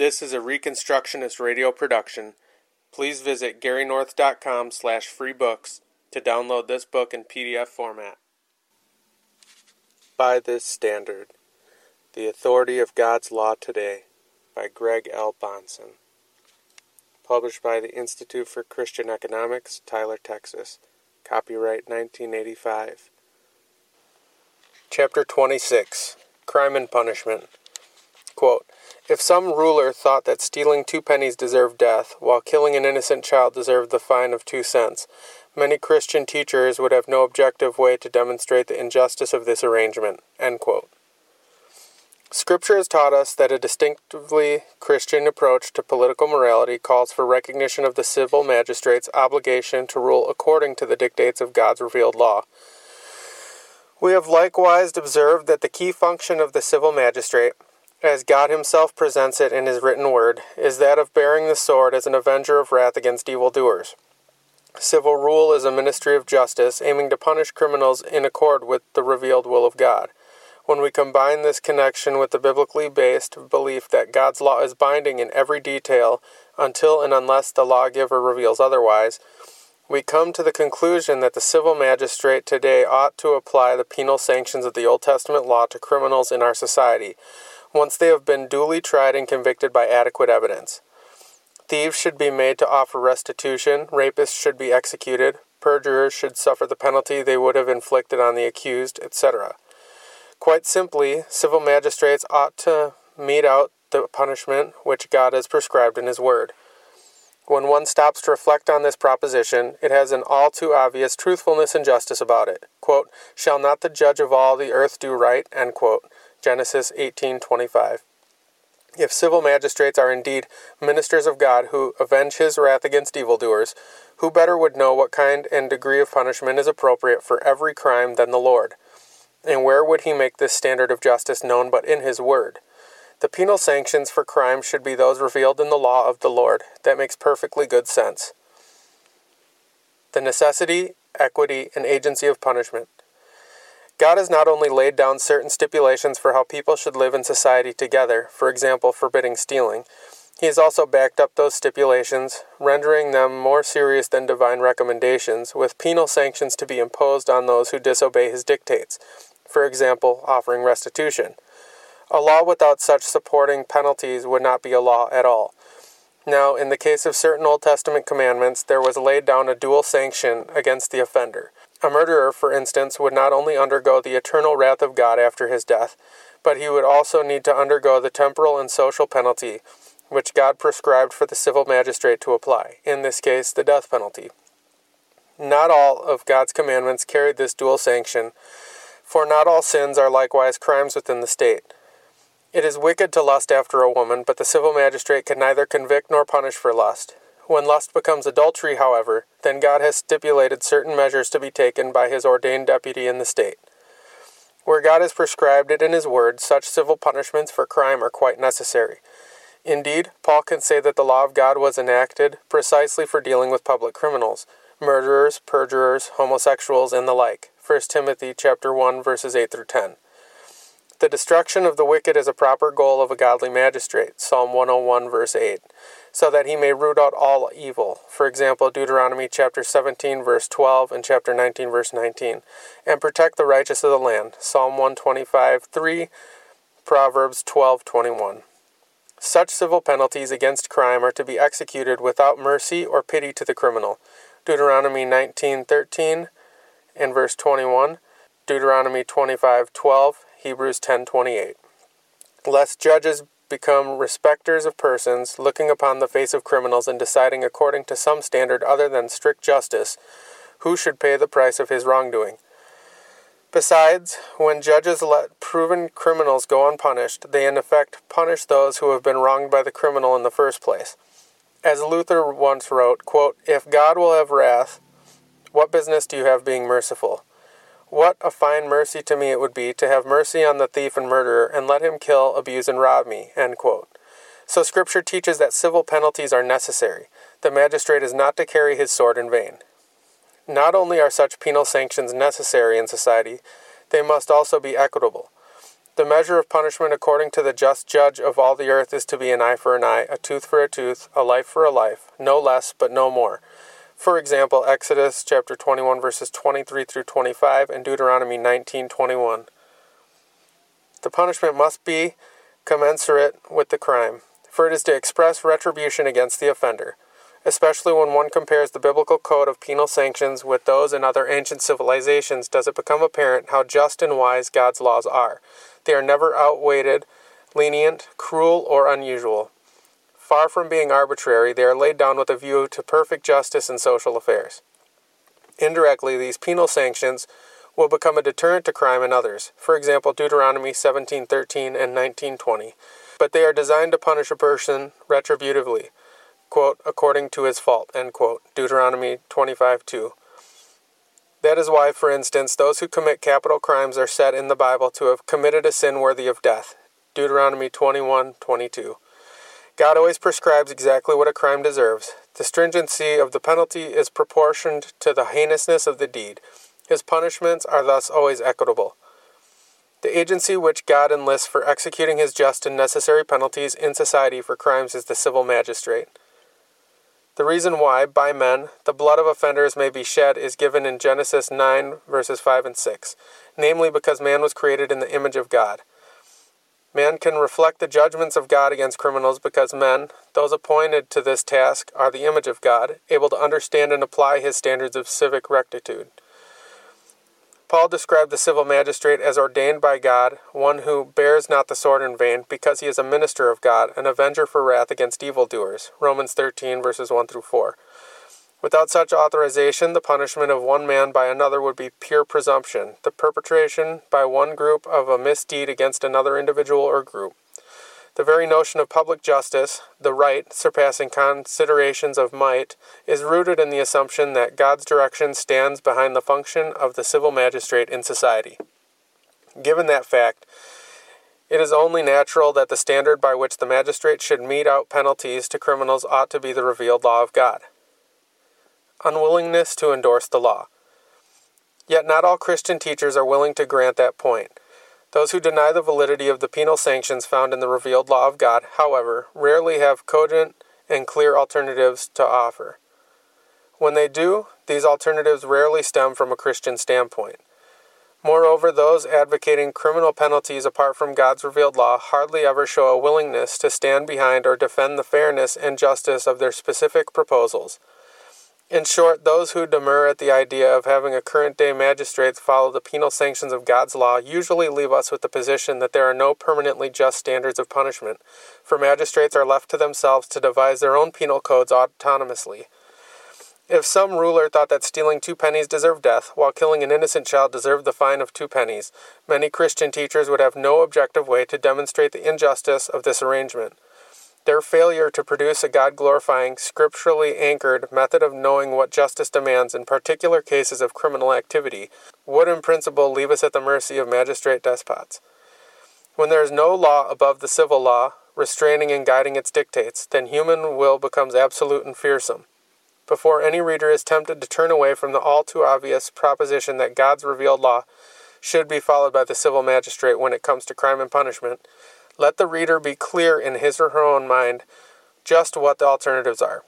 This is a Reconstructionist radio production. Please visit garynorth.com slash free books to download this book in PDF format. By this standard, The Authority of God's Law Today by Greg L. Bahnsen. Published by the Institute for Christian Economics, Tyler, Texas. Copyright 1985. Chapter 26 Crime and Punishment. Quote, if some ruler thought that stealing two pennies deserved death, while killing an innocent child deserved the fine of two cents, many Christian teachers would have no objective way to demonstrate the injustice of this arrangement. Scripture has taught us that a distinctively Christian approach to political morality calls for recognition of the civil magistrate's obligation to rule according to the dictates of God's revealed law. We have likewise observed that the key function of the civil magistrate, as God Himself presents it in His written word, is that of bearing the sword as an avenger of wrath against evildoers. Civil rule is a ministry of justice aiming to punish criminals in accord with the revealed will of God. When we combine this connection with the biblically based belief that God's law is binding in every detail until and unless the lawgiver reveals otherwise, we come to the conclusion that the civil magistrate today ought to apply the penal sanctions of the Old Testament law to criminals in our society, once they have been duly tried and convicted by adequate evidence. Thieves should be made to offer restitution, rapists should be executed, perjurers should suffer the penalty they would have inflicted on the accused, etc. Quite simply, civil magistrates ought to mete out the punishment which God has prescribed in His Word. When one stops to reflect on this proposition, it has an all too obvious truthfulness and justice about it. Quote, Shall not the judge of all the earth do right? End quote. Genesis 18:25. If civil magistrates are indeed ministers of God who avenge his wrath against evildoers, who better would know what kind and degree of punishment is appropriate for every crime than the Lord? And where would he make this standard of justice known but in his word? The penal sanctions for crime should be those revealed in the law of the Lord. That makes perfectly good sense. The necessity, equity, and agency of punishment. God has not only laid down certain stipulations for how people should live in society together, for example, forbidding stealing, he has also backed up those stipulations, rendering them more serious than divine recommendations, with penal sanctions to be imposed on those who disobey his dictates, for example, offering restitution. A law without such supporting penalties would not be a law at all. Now, in the case of certain Old Testament commandments, there was laid down a dual sanction against the offender. A murderer, for instance, would not only undergo the eternal wrath of God after his death, but he would also need to undergo the temporal and social penalty which God prescribed for the civil magistrate to apply, in this case, the death penalty. Not all of God's commandments carried this dual sanction, for not all sins are likewise crimes within the state. It is wicked to lust after a woman, but the civil magistrate can neither convict nor punish for lust. When lust becomes adultery, however, then God has stipulated certain measures to be taken by his ordained deputy in the state. Where God has prescribed it in his word, such civil punishments for crime are quite necessary. Indeed, Paul can say that the law of God was enacted precisely for dealing with public criminals, murderers, perjurers, homosexuals, and the like. 1 Timothy chapter 1 verses 8 through 10. The destruction of the wicked is a proper goal of a godly magistrate. Psalm 101 verse 8 so that he may root out all evil. For example, Deuteronomy chapter 17 verse 12 and chapter 19 verse 19, and protect the righteous of the land. Psalm 125 3, Proverbs 12:21. Such civil penalties against crime are to be executed without mercy or pity to the criminal. Deuteronomy 19:13 and verse 21, Deuteronomy 25:12, Hebrews 10:28. Lest judges become respecters of persons, looking upon the face of criminals and deciding according to some standard other than strict justice who should pay the price of his wrongdoing. Besides, when judges let proven criminals go unpunished, they in effect punish those who have been wronged by the criminal in the first place. As Luther once wrote, quote, If God will have wrath, what business do you have being merciful? What a fine mercy to me it would be to have mercy on the thief and murderer and let him kill, abuse, and rob me. So Scripture teaches that civil penalties are necessary. The magistrate is not to carry his sword in vain. Not only are such penal sanctions necessary in society, they must also be equitable. The measure of punishment according to the just judge of all the earth is to be an eye for an eye, a tooth for a tooth, a life for a life, no less but no more. For example, Exodus chapter 21 verses 23 through 25 and Deuteronomy 19:21. The punishment must be commensurate with the crime, for it is to express retribution against the offender, especially when one compares the biblical code of penal sanctions with those in other ancient civilizations does it become apparent how just and wise God's laws are. They are never outweighed, lenient, cruel, or unusual. Far from being arbitrary, they are laid down with a view to perfect justice in social affairs. Indirectly, these penal sanctions will become a deterrent to crime in others. For example, Deuteronomy 17:13 and 19:20. But they are designed to punish a person retributively, quote, according to his fault, end quote. Deuteronomy 25:2. That is why, for instance, those who commit capital crimes are said in the Bible to have committed a sin worthy of death. Deuteronomy 21:22. God always prescribes exactly what a crime deserves. The stringency of the penalty is proportioned to the heinousness of the deed. His punishments are thus always equitable. The agency which God enlists for executing his just and necessary penalties in society for crimes is the civil magistrate. The reason why, by men, the blood of offenders may be shed is given in Genesis 9, verses 5 and 6, namely because man was created in the image of God. Man can reflect the judgments of God against criminals because men, those appointed to this task, are the image of God, able to understand and apply his standards of civic rectitude. Paul described the civil magistrate as ordained by God, one who bears not the sword in vain, because he is a minister of God, an avenger for wrath against evildoers. Romans 13, verses 1 through 4. Without such authorization, the punishment of one man by another would be pure presumption, the perpetration by one group of a misdeed against another individual or group. The very notion of public justice, the right surpassing considerations of might, is rooted in the assumption that God's direction stands behind the function of the civil magistrate in society. Given that fact, it is only natural that the standard by which the magistrate should mete out penalties to criminals ought to be the revealed law of God unwillingness to endorse the law. Yet not all Christian teachers are willing to grant that point. Those who deny the validity of the penal sanctions found in the revealed law of God, however, rarely have cogent and clear alternatives to offer. When they do, these alternatives rarely stem from a Christian standpoint. Moreover, those advocating criminal penalties apart from God's revealed law hardly ever show a willingness to stand behind or defend the fairness and justice of their specific proposals. In short, those who demur at the idea of having a current day magistrate follow the penal sanctions of God's law usually leave us with the position that there are no permanently just standards of punishment, for magistrates are left to themselves to devise their own penal codes autonomously. If some ruler thought that stealing two pennies deserved death, while killing an innocent child deserved the fine of two pennies, many Christian teachers would have no objective way to demonstrate the injustice of this arrangement. Their failure to produce a God glorifying, scripturally anchored method of knowing what justice demands in particular cases of criminal activity would, in principle, leave us at the mercy of magistrate despots. When there is no law above the civil law, restraining and guiding its dictates, then human will becomes absolute and fearsome. Before any reader is tempted to turn away from the all too obvious proposition that God's revealed law should be followed by the civil magistrate when it comes to crime and punishment, let the reader be clear in his or her own mind just what the alternatives are.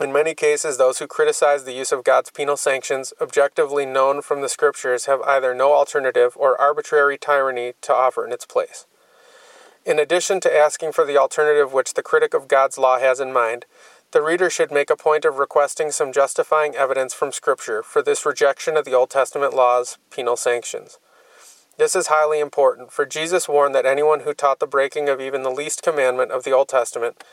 In many cases, those who criticize the use of God's penal sanctions, objectively known from the Scriptures, have either no alternative or arbitrary tyranny to offer in its place. In addition to asking for the alternative which the critic of God's law has in mind, the reader should make a point of requesting some justifying evidence from Scripture for this rejection of the Old Testament law's penal sanctions. This is highly important, for Jesus warned that anyone who taught the breaking of even the least commandment of the Old Testament,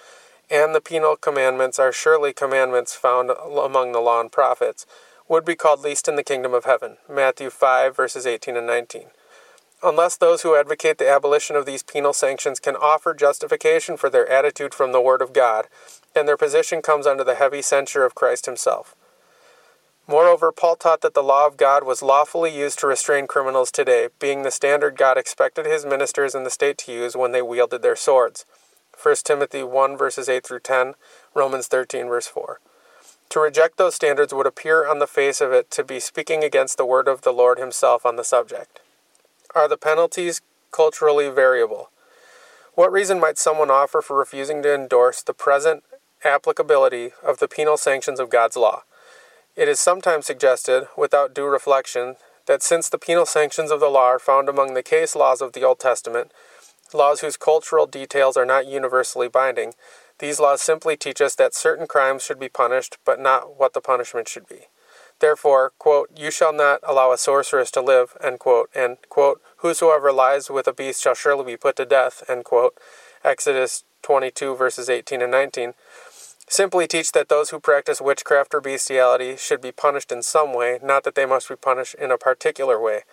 and the penal commandments are surely commandments found among the law and prophets, would be called least in the kingdom of heaven. Matthew 5, verses 18 and 19. Unless those who advocate the abolition of these penal sanctions can offer justification for their attitude from the Word of God, then their position comes under the heavy censure of Christ Himself. Moreover, Paul taught that the law of God was lawfully used to restrain criminals today, being the standard God expected his ministers in the state to use when they wielded their swords. 1 Timothy 1 verses 8 through 10, Romans 13 verse 4. To reject those standards would appear on the face of it to be speaking against the word of the Lord himself on the subject. Are the penalties culturally variable. What reason might someone offer for refusing to endorse the present applicability of the penal sanctions of God's law? It is sometimes suggested, without due reflection, that since the penal sanctions of the law are found among the case laws of the Old Testament, laws whose cultural details are not universally binding, these laws simply teach us that certain crimes should be punished, but not what the punishment should be. Therefore, quote, you shall not allow a sorceress to live, quote, and, quote, whosoever lies with a beast shall surely be put to death, Exodus 22, verses 18 and 19, simply teach that those who practice witchcraft or bestiality should be punished in some way, not that they must be punished in a particular way.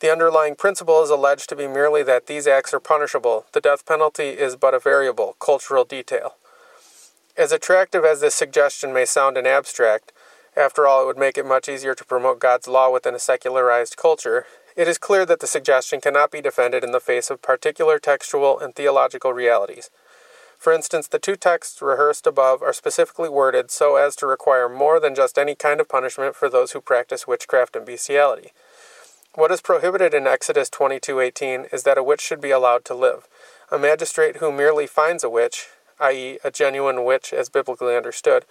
The underlying principle is alleged to be merely that these acts are punishable. The death penalty is but a variable, cultural detail. As attractive as this suggestion may sound in abstract, after all, it would make it much easier to promote God's law within a secularized culture. It is clear that the suggestion cannot be defended in the face of particular textual and theological realities. For instance, the two texts rehearsed above are specifically worded so as to require more than just any kind of punishment for those who practice witchcraft and bestiality. What is prohibited in Exodus 22:18 is that a witch should be allowed to live. A magistrate who merely finds a witch, i.e., a genuine witch as biblically understood,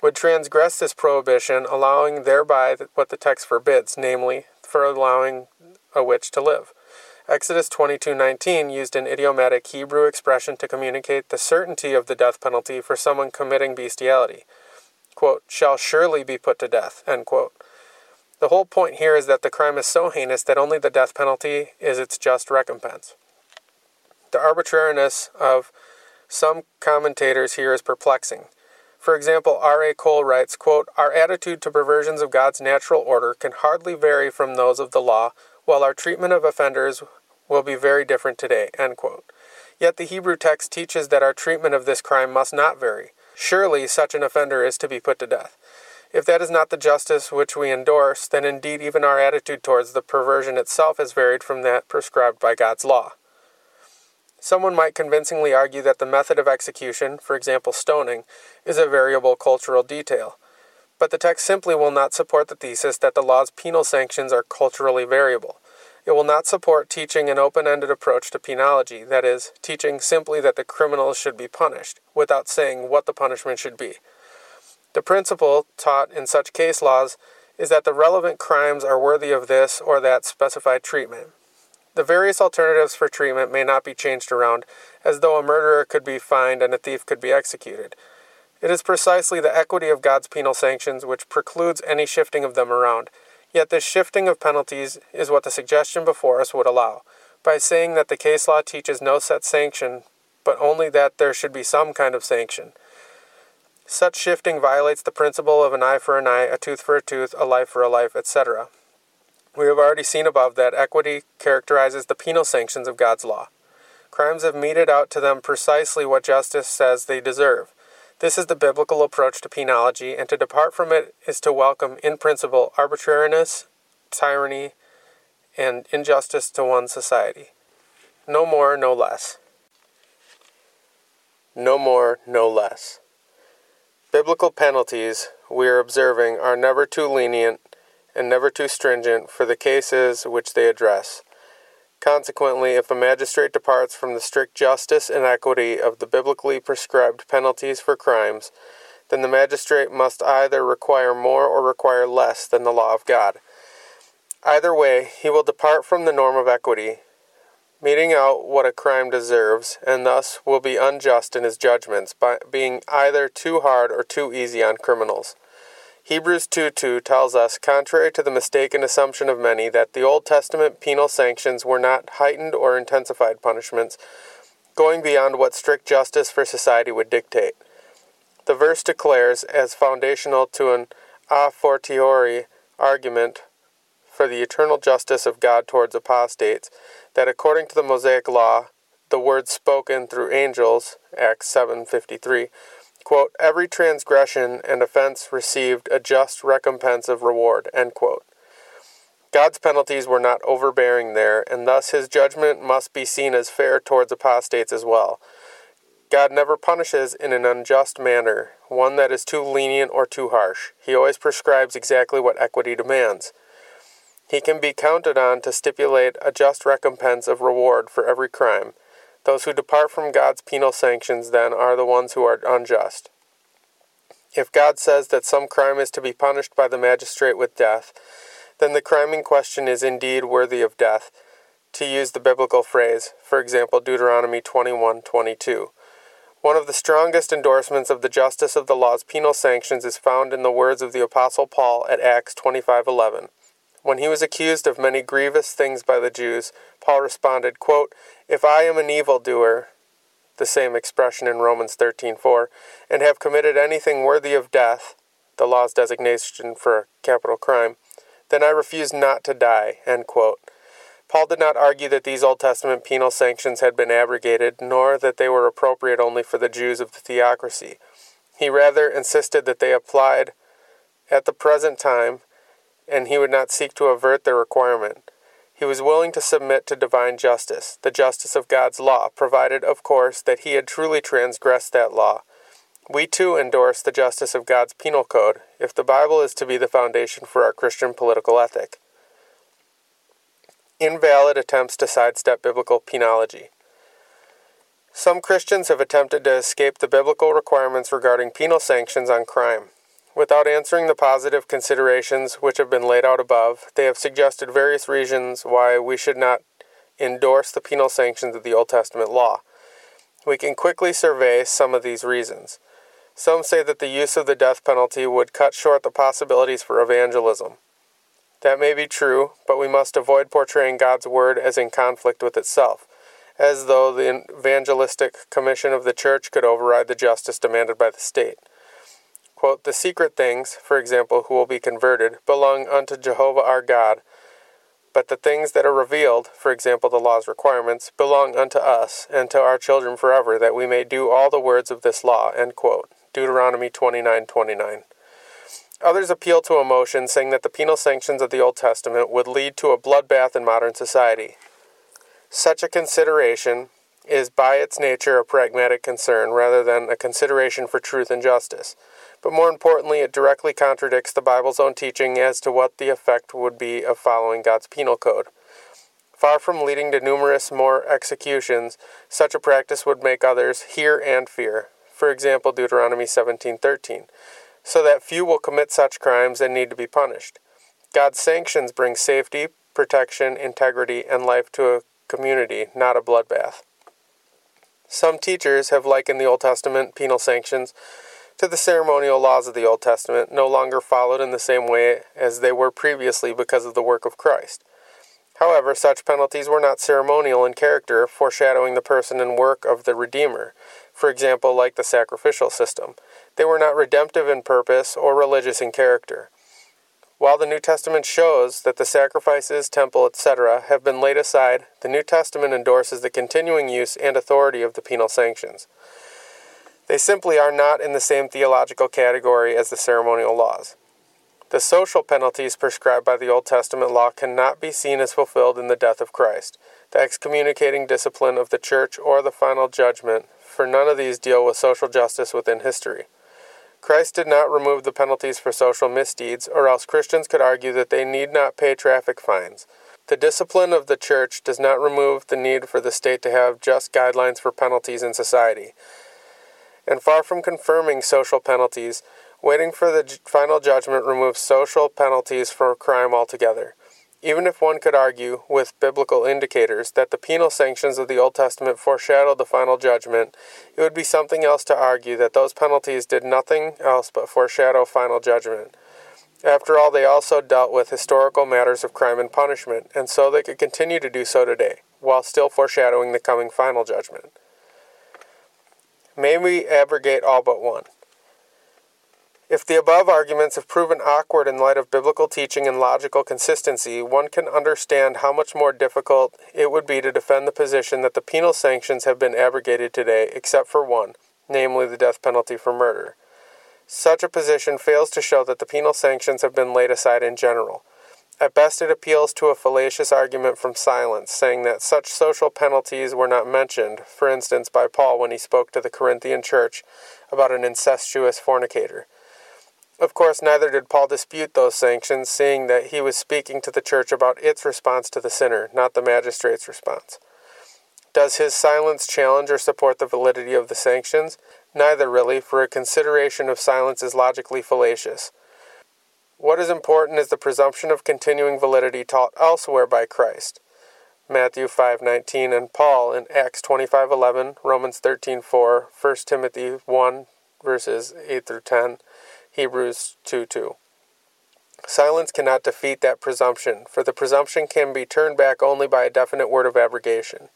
would transgress this prohibition, allowing thereby what the text forbids, namely, for allowing a witch to live. Exodus 22:19 used an idiomatic Hebrew expression to communicate the certainty of the death penalty for someone committing bestiality. Quote, shall surely be put to death, end quote. The whole point here is that the crime is so heinous that only the death penalty is its just recompense. The arbitrariness of some commentators here is perplexing. For example, R.A. Cole writes, quote, Our attitude to perversions of God's natural order can hardly vary from those of the law, while our treatment of offenders will be very different today, end quote. Yet the Hebrew text teaches that our treatment of this crime must not vary. Surely such an offender is to be put to death. If that is not the justice which we endorse, then indeed even our attitude towards the perversion itself has varied from that prescribed by God's law. Someone might convincingly argue that the method of execution, for example stoning, is a variable cultural detail. But the text simply will not support the thesis that the law's penal sanctions are culturally variable. It will not support teaching an open ended approach to penology, that is, teaching simply that the criminals should be punished, without saying what the punishment should be. The principle taught in such case laws is that the relevant crimes are worthy of this or that specified treatment. The various alternatives for treatment may not be changed around, as though a murderer could be fined and a thief could be executed. It is precisely the equity of God's penal sanctions which precludes any shifting of them around. Yet this shifting of penalties is what the suggestion before us would allow, by saying that the case law teaches no set sanction, but only that there should be some kind of sanction. Such shifting violates the principle of an eye for an eye, a tooth for a tooth, a life for a life, etc. We have already seen above that equity characterizes the penal sanctions of God's law. Crimes have meted out to them precisely what justice says they deserve. This is the biblical approach to penology, and to depart from it is to welcome, in principle, arbitrariness, tyranny, and injustice to one's society. No more, no less. No more, no less. Biblical penalties, we are observing, are never too lenient and never too stringent for the cases which they address. Consequently, if a magistrate departs from the strict justice and equity of the biblically prescribed penalties for crimes, then the magistrate must either require more or require less than the law of God. Either way, he will depart from the norm of equity, meting out what a crime deserves, and thus will be unjust in his judgments by being either too hard or too easy on criminals. Hebrews 2 2 tells us, contrary to the mistaken assumption of many, that the Old Testament penal sanctions were not heightened or intensified punishments, going beyond what strict justice for society would dictate. The verse declares, as foundational to an a fortiori argument for the eternal justice of God towards apostates, that according to the Mosaic law, the words spoken through angels, Acts 7:53, Quote, every transgression and offense received a just recompense of reward, end quote. God's penalties were not overbearing there, and thus his judgment must be seen as fair towards apostates as well. God never punishes in an unjust manner, one that is too lenient or too harsh. He always prescribes exactly what equity demands. He can be counted on to stipulate a just recompense of reward for every crime. Those who depart from God's penal sanctions, then, are the ones who are unjust. If God says that some crime is to be punished by the magistrate with death, then the crime in question is indeed worthy of death, to use the biblical phrase, for example, Deuteronomy 21:22. One of the strongest endorsements of the justice of the law's penal sanctions is found in the words of the apostle Paul at Acts 25:11. When he was accused of many grievous things by the Jews, Paul responded, quote, If I am an evildoer, the same expression in Romans 13:4, and have committed anything worthy of death, the law's designation for a capital crime, then I refuse not to die. End quote. Paul did not argue that these Old Testament penal sanctions had been abrogated, nor that they were appropriate only for the Jews of the theocracy. He rather insisted that they applied at the present time and he would not seek to avert their requirement. He was willing to submit to divine justice, the justice of God's law, provided, of course, that he had truly transgressed that law. We too endorse the justice of God's penal code, if the Bible is to be the foundation for our Christian political ethic. Invalid attempts to sidestep biblical penology. Some Christians have attempted to escape the biblical requirements regarding penal sanctions on crime. Without answering the positive considerations which have been laid out above, they have suggested various reasons why we should not endorse the penal sanctions of the Old Testament law. We can quickly survey some of these reasons. Some say that the use of the death penalty would cut short the possibilities for evangelism. That may be true, but we must avoid portraying God's word as in conflict with itself, as though the evangelistic commission of the church could override the justice demanded by the state. Quote, the secret things, for example, who will be converted, belong unto Jehovah our God. But the things that are revealed, for example, the law's requirements, belong unto us and to our children forever, that we may do all the words of this law. End quote. Deuteronomy 29:29. Others appeal to emotion, saying that the penal sanctions of the Old Testament would lead to a bloodbath in modern society. Such a consideration is by its nature a pragmatic concern rather than a consideration for truth and justice but more importantly, it directly contradicts the Bible's own teaching as to what the effect would be of following God's penal code. Far from leading to numerous more executions, such a practice would make others hear and fear. For example, Deuteronomy 17:13, so that few will commit such crimes and need to be punished. God's sanctions bring safety, protection, integrity, and life to a community, not a bloodbath. Some teachers have likened the Old Testament penal sanctions to the ceremonial laws of the Old Testament, no longer followed in the same way as they were previously because of the work of Christ. However, such penalties were not ceremonial in character, foreshadowing the person and work of the Redeemer, for example, like the sacrificial system. They were not redemptive in purpose or religious in character. While the New Testament shows that the sacrifices, temple, etc., have been laid aside, the New Testament endorses the continuing use and authority of the penal sanctions. They simply are not in the same theological category as the ceremonial laws. The social penalties prescribed by the Old Testament law cannot be seen as fulfilled in the death of Christ, the excommunicating discipline of the church, or the final judgment, for none of these deal with social justice within history. Christ did not remove the penalties for social misdeeds, or else Christians could argue that they need not pay traffic fines. The discipline of the church does not remove the need for the state to have just guidelines for penalties in society and far from confirming social penalties, waiting for the final judgment removes social penalties for crime altogether. Even if one could argue, with biblical indicators, that the penal sanctions of the Old Testament foreshadowed the final judgment, it would be something else to argue that those penalties did nothing else but foreshadow final judgment. After all, they also dealt with historical matters of crime and punishment, and so they could continue to do so today, while still foreshadowing the coming final judgment. May we abrogate all but one? If the above arguments have proven awkward in light of biblical teaching and logical consistency, one can understand how much more difficult it would be to defend the position that the penal sanctions have been abrogated today, except for one, namely the death penalty for murder. Such a position fails to show that the penal sanctions have been laid aside in general. At best, it appeals to a fallacious argument from silence, saying that such social penalties were not mentioned, for instance, by Paul when he spoke to the Corinthian church about an incestuous fornicator. Of course, neither did Paul dispute those sanctions, seeing that he was speaking to the church about its response to the sinner, not the magistrate's response. Does his silence challenge or support the validity of the sanctions? Neither really, for a consideration of silence is logically fallacious. What is important is the presumption of continuing validity taught elsewhere by Christ. Matthew 5:19 and Paul in Acts 25:11, Romans 13:4, 1 Timothy 1 verses 8 through 10, Hebrews 2:2. Silence cannot defeat that presumption, for the presumption can be turned back only by a definite word of abrogation.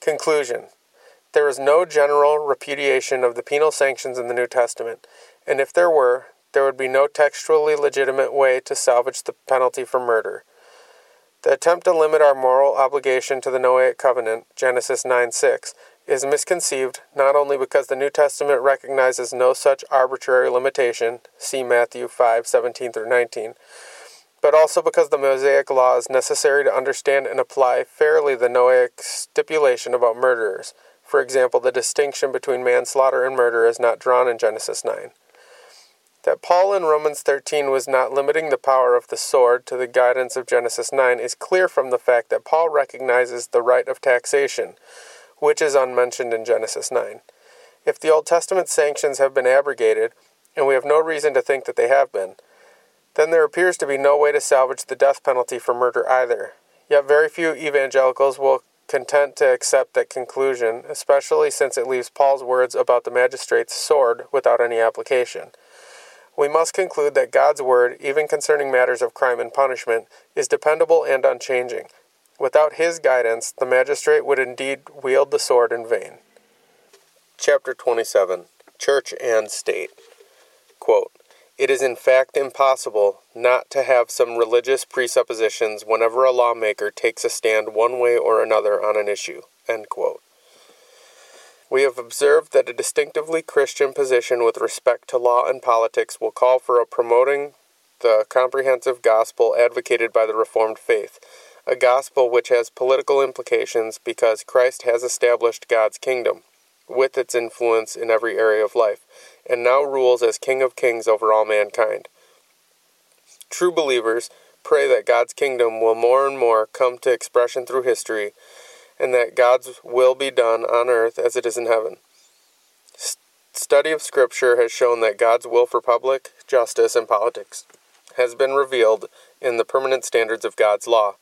Conclusion There is no general repudiation of the penal sanctions in the New Testament, and if there were, there would be no textually legitimate way to salvage the penalty for murder. The attempt to limit our moral obligation to the Noahic covenant, Genesis 9 6, is misconceived not only because the New Testament recognizes no such arbitrary limitation, see Matthew 5 17 through 19, but also because the Mosaic law is necessary to understand and apply fairly the Noahic stipulation about murderers. For example, the distinction between manslaughter and murder is not drawn in Genesis 9. That Paul in Romans 13 was not limiting the power of the sword to the guidance of Genesis 9 is clear from the fact that Paul recognizes the right of taxation, which is unmentioned in Genesis 9. If the Old Testament sanctions have been abrogated, and we have no reason to think that they have been, then there appears to be no way to salvage the death penalty for murder either. Yet very few evangelicals will content to accept that conclusion, especially since it leaves Paul's words about the magistrate's sword without any application we must conclude that God's word, even concerning matters of crime and punishment, is dependable and unchanging. Without his guidance, the magistrate would indeed wield the sword in vain. Chapter 27 Church and State. Quote, it is in fact impossible not to have some religious presuppositions whenever a lawmaker takes a stand one way or another on an issue. End quote. We have observed that a distinctively Christian position with respect to law and politics will call for a promoting the comprehensive gospel advocated by the Reformed faith, a gospel which has political implications because Christ has established God's kingdom, with its influence in every area of life, and now rules as King of kings over all mankind. True believers pray that God's kingdom will more and more come to expression through history and that God's will be done on earth as it is in heaven. study of Scripture has shown that God's will for public justice and politics has been revealed in the permanent standards of God's law.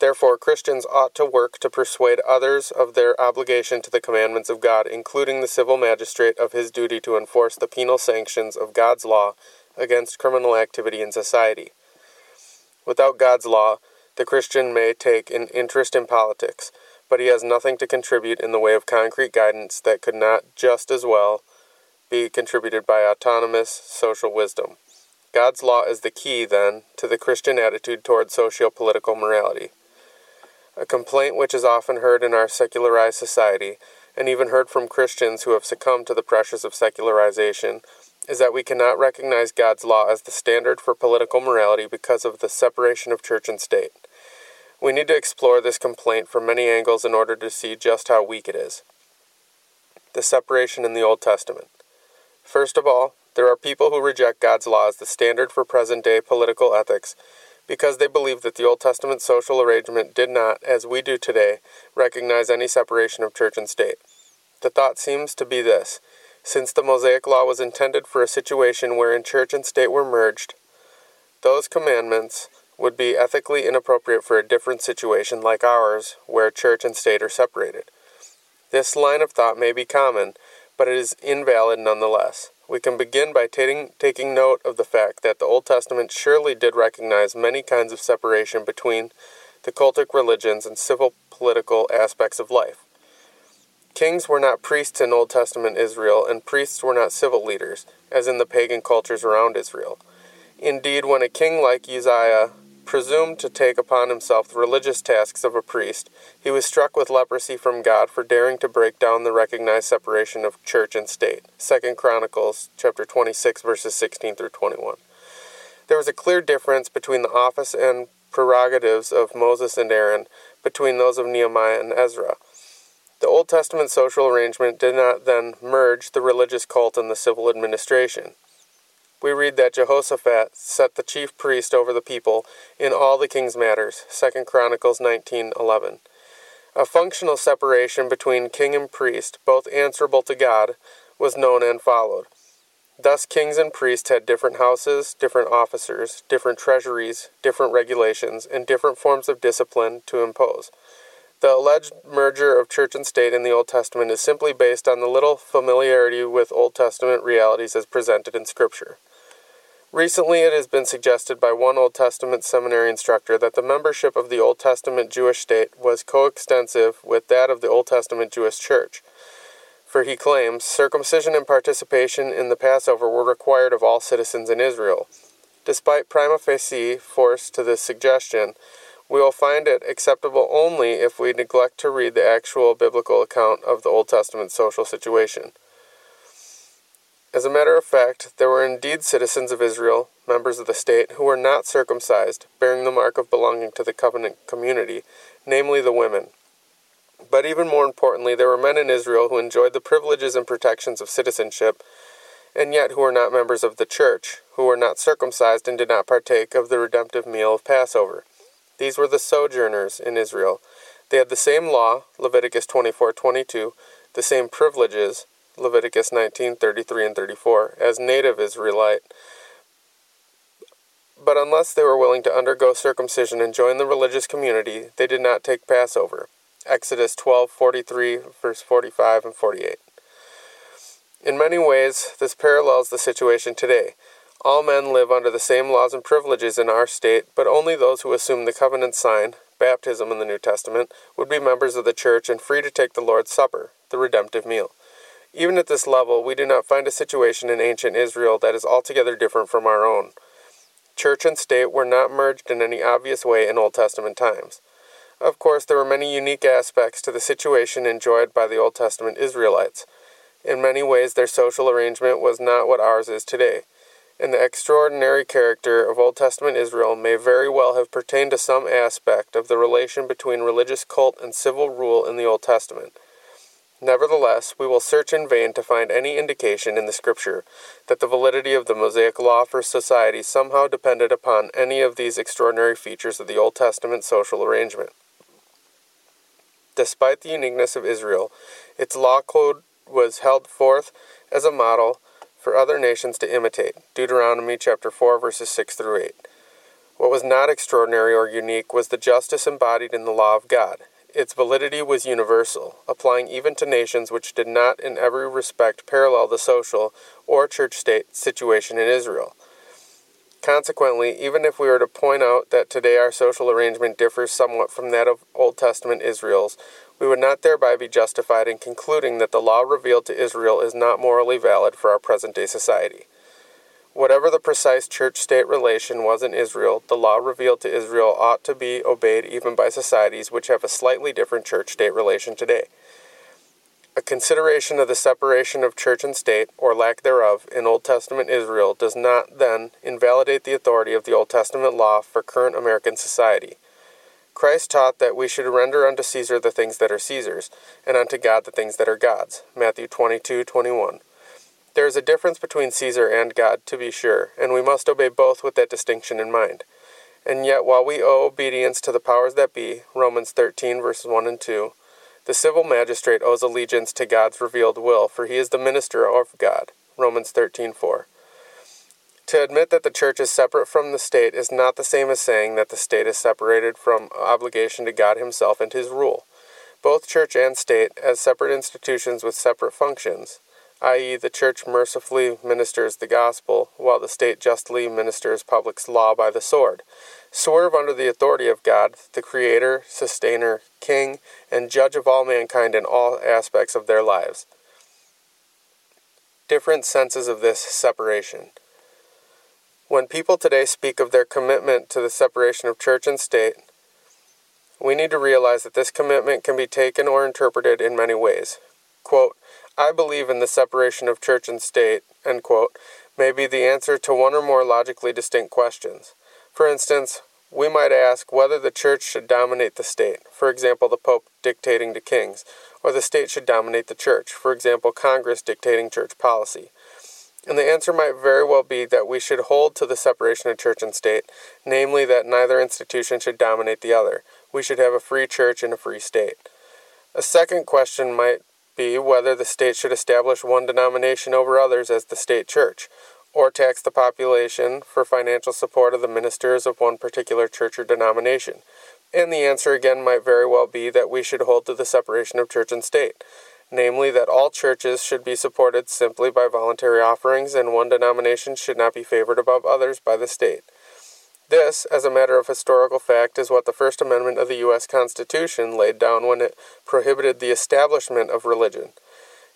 Therefore, Christians ought to work to persuade others of their obligation to the commandments of God, including the civil magistrate of his duty to enforce the penal sanctions of God's law against criminal activity in society. Without God's law, the Christian may take an interest in politics, but he has nothing to contribute in the way of concrete guidance that could not just as well be contributed by autonomous social wisdom. God's law is the key, then, to the Christian attitude toward socio political morality. A complaint which is often heard in our secularized society, and even heard from Christians who have succumbed to the pressures of secularization, is that we cannot recognize God's law as the standard for political morality because of the separation of church and state. We need to explore this complaint from many angles in order to see just how weak it is. The separation in the Old Testament. First of all, there are people who reject God's law as the standard for present day political ethics because they believe that the Old Testament social arrangement did not, as we do today, recognize any separation of church and state. The thought seems to be this since the Mosaic Law was intended for a situation wherein church and state were merged, those commandments would be ethically inappropriate for a different situation like ours, where church and state are separated. This line of thought may be common, but it is invalid nonetheless. We can begin by taking, note of the fact that the Old Testament surely did recognize many kinds of separation between the cultic religions and civil political aspects of life. Kings were not priests in Old Testament Israel, and priests were not civil leaders, as in the pagan cultures around Israel. Indeed, when a king like Uzziah presumed to take upon himself the religious tasks of a priest, he was struck with leprosy from God for daring to break down the recognized separation of church and state. 2 Chronicles chapter 26 verses 16 through 21. There was a clear difference between the office and prerogatives of Moses and Aaron between those of Nehemiah and Ezra. The Old Testament social arrangement did not then merge the religious cult and the civil administration. We read that Jehoshaphat set the chief priest over the people in all the king's matters. 2 Chronicles 19:11. A functional separation between king and priest, both answerable to God, was known and followed. Thus, kings and priests had different houses, different officers, different treasuries, different regulations, and different forms of discipline to impose. The alleged merger of church and state in the Old Testament is simply based on the little familiarity with Old Testament realities as presented in Scripture. Recently, it has been suggested by one Old Testament seminary instructor that the membership of the Old Testament Jewish state was coextensive with that of the Old Testament Jewish church for he claims circumcision and participation in the Passover were required of all citizens in Israel. Despite prima facie force to this suggestion, we will find it acceptable only if we neglect to read the actual biblical account of the Old Testament social situation. As a matter of fact, there were indeed citizens of Israel, members of the state, who were not circumcised, bearing the mark of belonging to the covenant community, namely the women. But even more importantly, there were men in Israel who enjoyed the privileges and protections of citizenship, and yet who were not members of the church, who were not circumcised and did not partake of the redemptive meal of Passover. These were the sojourners in Israel. They had the same law, Leviticus 24:22, the same privileges, Leviticus 19:33 and 34, as native Israelite. But unless they were willing to undergo circumcision and join the religious community, they did not take Passover. Exodus 12:43 verse 45 and 48. In many ways, this parallels the situation today. All men live under the same laws and privileges in our state, but only those who assume the covenant sign, baptism in the New Testament, would be members of the church and free to take the Lord's Supper, the redemptive meal. Even at this level, we do not find a situation in ancient Israel that is altogether different from our own. Church and state were not merged in any obvious way in Old Testament times. Of course, there were many unique aspects to the situation enjoyed by the Old Testament Israelites. In many ways, their social arrangement was not what ours is today, and the extraordinary character of Old Testament Israel may very well have pertained to some aspect of the relation between religious cult and civil rule in the Old Testament. Nevertheless, we will search in vain to find any indication in the Scripture that the validity of the Mosaic law for society somehow depended upon any of these extraordinary features of the Old Testament social arrangement. Despite the uniqueness of Israel, its law code was held forth as a model for other nations to imitate. Deuteronomy chapter 4 verses 6 through 8. What was not extraordinary or unique was the justice embodied in the law of God. Its validity was universal, applying even to nations which did not in every respect parallel the social or church state situation in Israel. Consequently, even if we were to point out that today our social arrangement differs somewhat from that of Old Testament Israel's, we would not thereby be justified in concluding that the law revealed to Israel is not morally valid for our present day society. Whatever the precise church state relation was in Israel, the law revealed to Israel ought to be obeyed even by societies which have a slightly different church state relation today. A consideration of the separation of church and state, or lack thereof, in Old Testament Israel does not, then, invalidate the authority of the Old Testament law for current American society. Christ taught that we should render unto Caesar the things that are Caesar's, and unto God the things that are God's. Matthew 22 21. There is a difference between Caesar and God, to be sure, and we must obey both with that distinction in mind. And yet, while we owe obedience to the powers that be, Romans 13, verses 1 and 2, the civil magistrate owes allegiance to God's revealed will, for he is the minister of God. Romans 13:4. To admit that the church is separate from the state is not the same as saying that the state is separated from obligation to God himself and his rule. Both church and state, as separate institutions with separate functions, i.e., the church mercifully ministers the gospel, while the state justly ministers public law by the sword, swerve under the authority of God, the Creator, Sustainer, King, and Judge of all mankind in all aspects of their lives. Different senses of this separation. When people today speak of their commitment to the separation of church and state, we need to realize that this commitment can be taken or interpreted in many ways. Quote, I believe in the separation of church and state, end quote, may be the answer to one or more logically distinct questions. For instance, we might ask whether the church should dominate the state, for example, the Pope dictating to kings, or the state should dominate the church, for example, Congress dictating church policy. And the answer might very well be that we should hold to the separation of church and state, namely that neither institution should dominate the other. We should have a free church and a free state. A second question might be whether the state should establish one denomination over others as the state church, or tax the population for financial support of the ministers of one particular church or denomination. And the answer again might very well be that we should hold to the separation of church and state namely that all churches should be supported simply by voluntary offerings and one denomination should not be favored above others by the state. This, as a matter of historical fact, is what the First Amendment of the U.S. Constitution laid down when it prohibited the establishment of religion.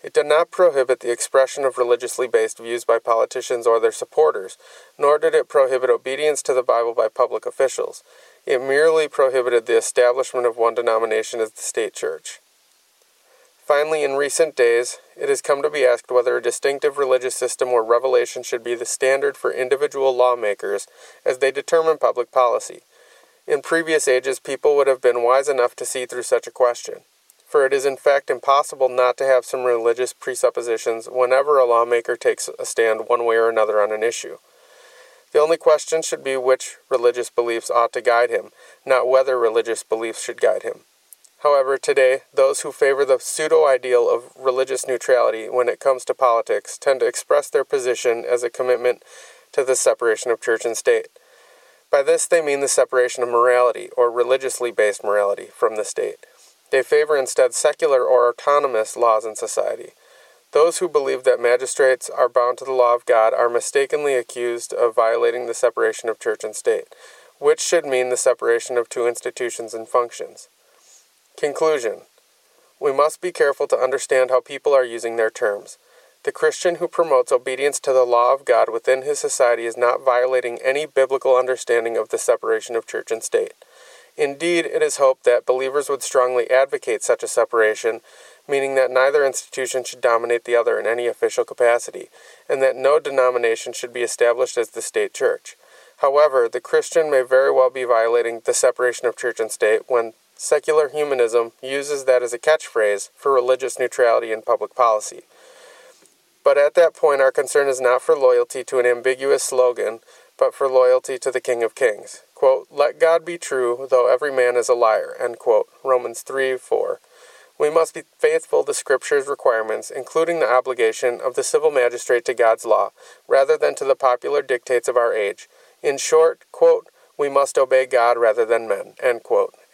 It did not prohibit the expression of religiously based views by politicians or their supporters, nor did it prohibit obedience to the Bible by public officials. It merely prohibited the establishment of one denomination as the state church. Finally, in recent days, it has come to be asked whether a distinctive religious system or revelation should be the standard for individual lawmakers as they determine public policy. In previous ages, people would have been wise enough to see through such a question, for it is in fact impossible not to have some religious presuppositions whenever a lawmaker takes a stand one way or another on an issue. The only question should be which religious beliefs ought to guide him, not whether religious beliefs should guide him. However, today, those who favor the pseudo ideal of religious neutrality when it comes to politics tend to express their position as a commitment to the separation of church and state. By this, they mean the separation of morality, or religiously based morality, from the state. They favor instead secular or autonomous laws in society. Those who believe that magistrates are bound to the law of God are mistakenly accused of violating the separation of church and state, which should mean the separation of two institutions and functions. Conclusion We must be careful to understand how people are using their terms. The Christian who promotes obedience to the law of God within his society is not violating any biblical understanding of the separation of church and state. Indeed, it is hoped that believers would strongly advocate such a separation, meaning that neither institution should dominate the other in any official capacity, and that no denomination should be established as the state church. However, the Christian may very well be violating the separation of church and state when Secular humanism uses that as a catchphrase for religious neutrality in public policy. But at that point, our concern is not for loyalty to an ambiguous slogan, but for loyalty to the King of Kings. Quote, Let God be true, though every man is a liar. End quote. Romans 3 4. We must be faithful to Scripture's requirements, including the obligation of the civil magistrate to God's law, rather than to the popular dictates of our age. In short, quote, we must obey God rather than men. End quote.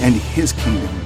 and His kingdom